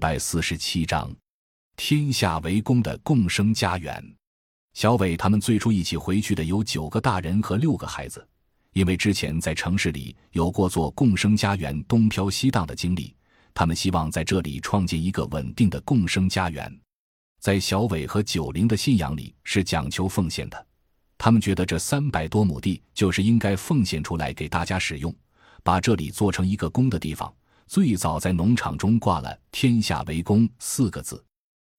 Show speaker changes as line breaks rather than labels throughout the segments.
百四十七章，天下为公的共生家园。小伟他们最初一起回去的有九个大人和六个孩子，因为之前在城市里有过做共生家园东飘西荡的经历，他们希望在这里创建一个稳定的共生家园。在小伟和九龄的信仰里是讲求奉献的，他们觉得这三百多亩地就是应该奉献出来给大家使用，把这里做成一个公的地方。最早在农场中挂了“天下为公”四个字。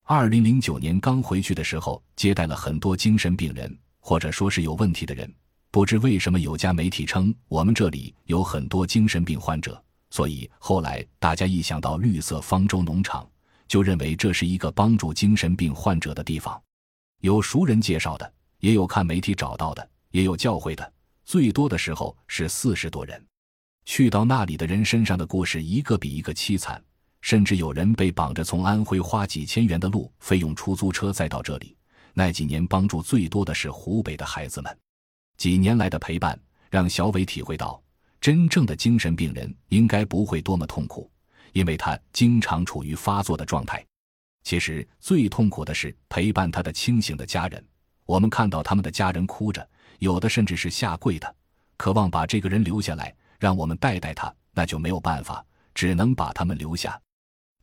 二零零九年刚回去的时候，接待了很多精神病人，或者说是有问题的人。不知为什么，有家媒体称我们这里有很多精神病患者，所以后来大家一想到绿色方舟农场，就认为这是一个帮助精神病患者的地方。有熟人介绍的，也有看媒体找到的，也有教会的，最多的时候是四十多人。去到那里的人身上的故事一个比一个凄惨，甚至有人被绑着从安徽花几千元的路费用出租车再到这里。那几年帮助最多的是湖北的孩子们，几年来的陪伴让小伟体会到，真正的精神病人应该不会多么痛苦，因为他经常处于发作的状态。其实最痛苦的是陪伴他的清醒的家人，我们看到他们的家人哭着，有的甚至是下跪的，渴望把这个人留下来。让我们带带他，那就没有办法，只能把他们留下。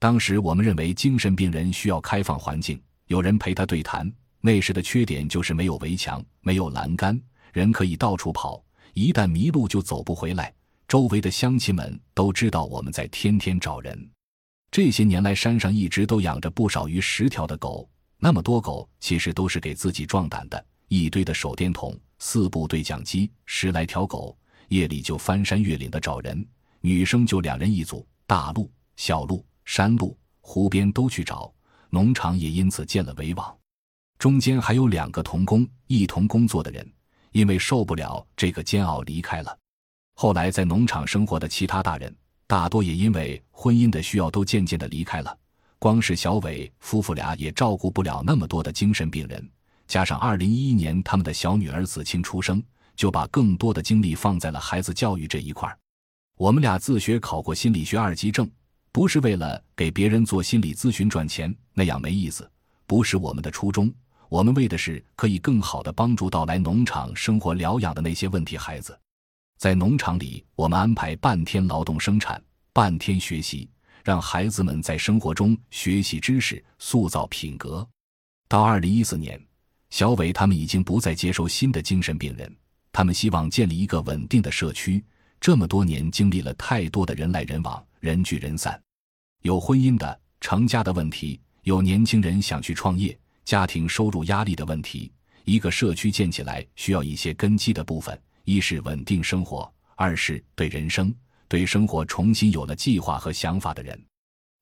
当时我们认为精神病人需要开放环境，有人陪他对谈。那时的缺点就是没有围墙，没有栏杆，人可以到处跑，一旦迷路就走不回来。周围的乡亲们都知道我们在天天找人。这些年来，山上一直都养着不少于十条的狗，那么多狗其实都是给自己壮胆的。一堆的手电筒，四部对讲机，十来条狗。夜里就翻山越岭的找人，女生就两人一组，大路、小路、山路、湖边都去找，农场也因此建了围网。中间还有两个同工一同工作的人，因为受不了这个煎熬离开了。后来在农场生活的其他大人，大多也因为婚姻的需要都渐渐的离开了。光是小伟夫妇俩也照顾不了那么多的精神病人，加上二零一一年他们的小女儿子清出生。就把更多的精力放在了孩子教育这一块儿。我们俩自学考过心理学二级证，不是为了给别人做心理咨询赚钱，那样没意思，不是我们的初衷。我们为的是可以更好的帮助到来农场生活疗养的那些问题孩子。在农场里，我们安排半天劳动生产，半天学习，让孩子们在生活中学习知识，塑造品格。到二零一四年，小伟他们已经不再接收新的精神病人。他们希望建立一个稳定的社区。这么多年，经历了太多的人来人往、人聚人散，有婚姻的、成家的问题，有年轻人想去创业、家庭收入压力的问题。一个社区建起来需要一些根基的部分：一是稳定生活，二是对人生、对生活重新有了计划和想法的人。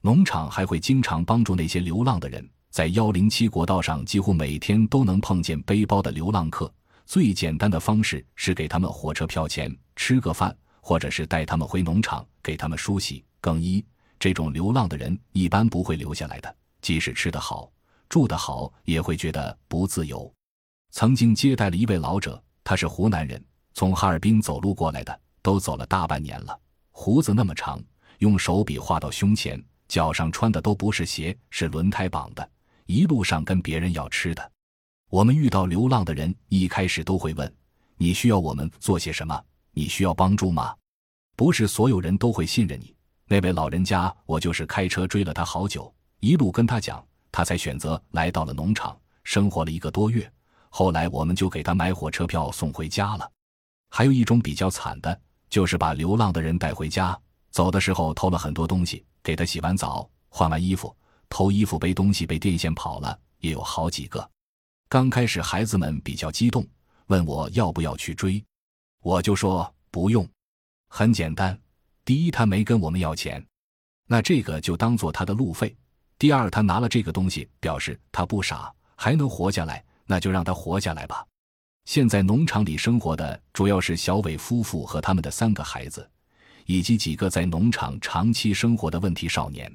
农场还会经常帮助那些流浪的人，在幺零七国道上，几乎每天都能碰见背包的流浪客。最简单的方式是给他们火车票钱，吃个饭，或者是带他们回农场给他们梳洗更衣。这种流浪的人一般不会留下来的，即使吃得好、住得好，也会觉得不自由。曾经接待了一位老者，他是湖南人，从哈尔滨走路过来的，都走了大半年了，胡子那么长，用手笔画到胸前，脚上穿的都不是鞋，是轮胎绑的，一路上跟别人要吃的。我们遇到流浪的人，一开始都会问：“你需要我们做些什么？你需要帮助吗？”不是所有人都会信任你。那位老人家，我就是开车追了他好久，一路跟他讲，他才选择来到了农场，生活了一个多月。后来我们就给他买火车票送回家了。还有一种比较惨的，就是把流浪的人带回家，走的时候偷了很多东西，给他洗完澡、换完衣服，偷衣服背东西被电线跑了，也有好几个。刚开始，孩子们比较激动，问我要不要去追，我就说不用。很简单，第一，他没跟我们要钱，那这个就当做他的路费；第二，他拿了这个东西，表示他不傻，还能活下来，那就让他活下来吧。现在农场里生活的主要是小伟夫妇和他们的三个孩子，以及几个在农场长期生活的问题少年。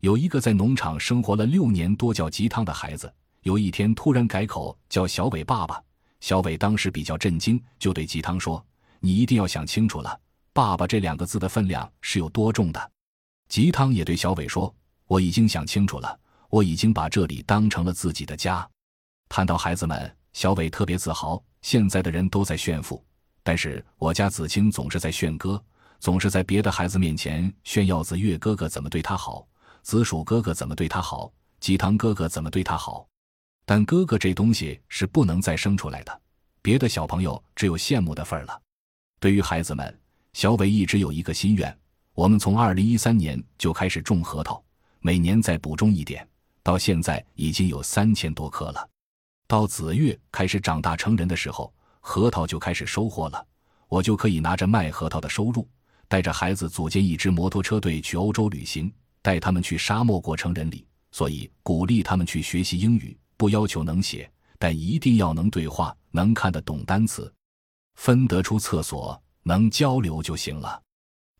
有一个在农场生活了六年多叫吉汤的孩子。有一天突然改口叫小伟爸爸，小伟当时比较震惊，就对吉汤说：“你一定要想清楚了，爸爸这两个字的分量是有多重的。”吉汤也对小伟说：“我已经想清楚了，我已经把这里当成了自己的家。谈到孩子们，小伟特别自豪。现在的人都在炫富，但是我家子清总是在炫歌，总是在别的孩子面前炫耀子月哥哥怎么对他好，子鼠哥哥怎么对他好，鸡汤哥哥怎么对他好。但哥哥这东西是不能再生出来的，别的小朋友只有羡慕的份儿了。对于孩子们，小伟一直有一个心愿：我们从二零一三年就开始种核桃，每年再补种一点，到现在已经有三千多棵了。到子月开始长大成人的时候，核桃就开始收获了，我就可以拿着卖核桃的收入，带着孩子组建一支摩托车队去欧洲旅行，带他们去沙漠过成人礼。所以鼓励他们去学习英语，不要求能写，但一定要能对话，能看得懂单词。分得出厕所，能交流就行了。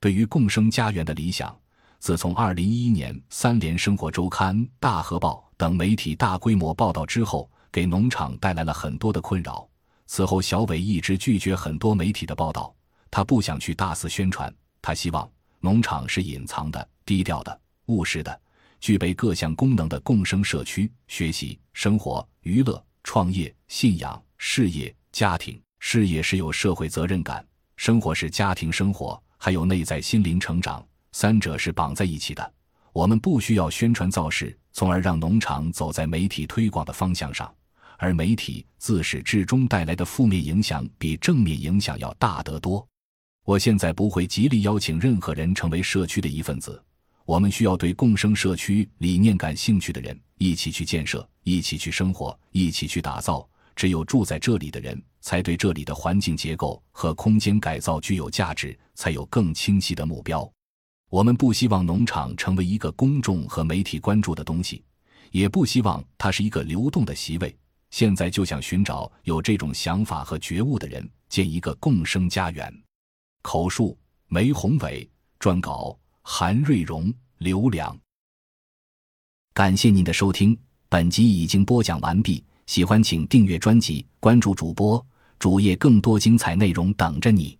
对于共生家园的理想，自从二零一一年《三联生活周刊》《大河报》等媒体大规模报道之后，给农场带来了很多的困扰。此后，小伟一直拒绝很多媒体的报道，他不想去大肆宣传。他希望农场是隐藏的、低调的、务实的，具备各项功能的共生社区。学习、生活、娱乐、创业、信仰、事业、家庭。事业是有社会责任感，生活是家庭生活，还有内在心灵成长，三者是绑在一起的。我们不需要宣传造势，从而让农场走在媒体推广的方向上，而媒体自始至终带来的负面影响比正面影响要大得多。我现在不会极力邀请任何人成为社区的一份子，我们需要对共生社区理念感兴趣的人一起去建设，一起去生活，一起去打造。只有住在这里的人，才对这里的环境结构和空间改造具有价值，才有更清晰的目标。我们不希望农场成为一个公众和媒体关注的东西，也不希望它是一个流动的席位。现在就想寻找有这种想法和觉悟的人，建一个共生家园。口述：梅宏伟，撰稿：韩瑞荣、刘良。感谢您的收听，本集已经播讲完毕。喜欢请订阅专辑，关注主播主页，更多精彩内容等着你。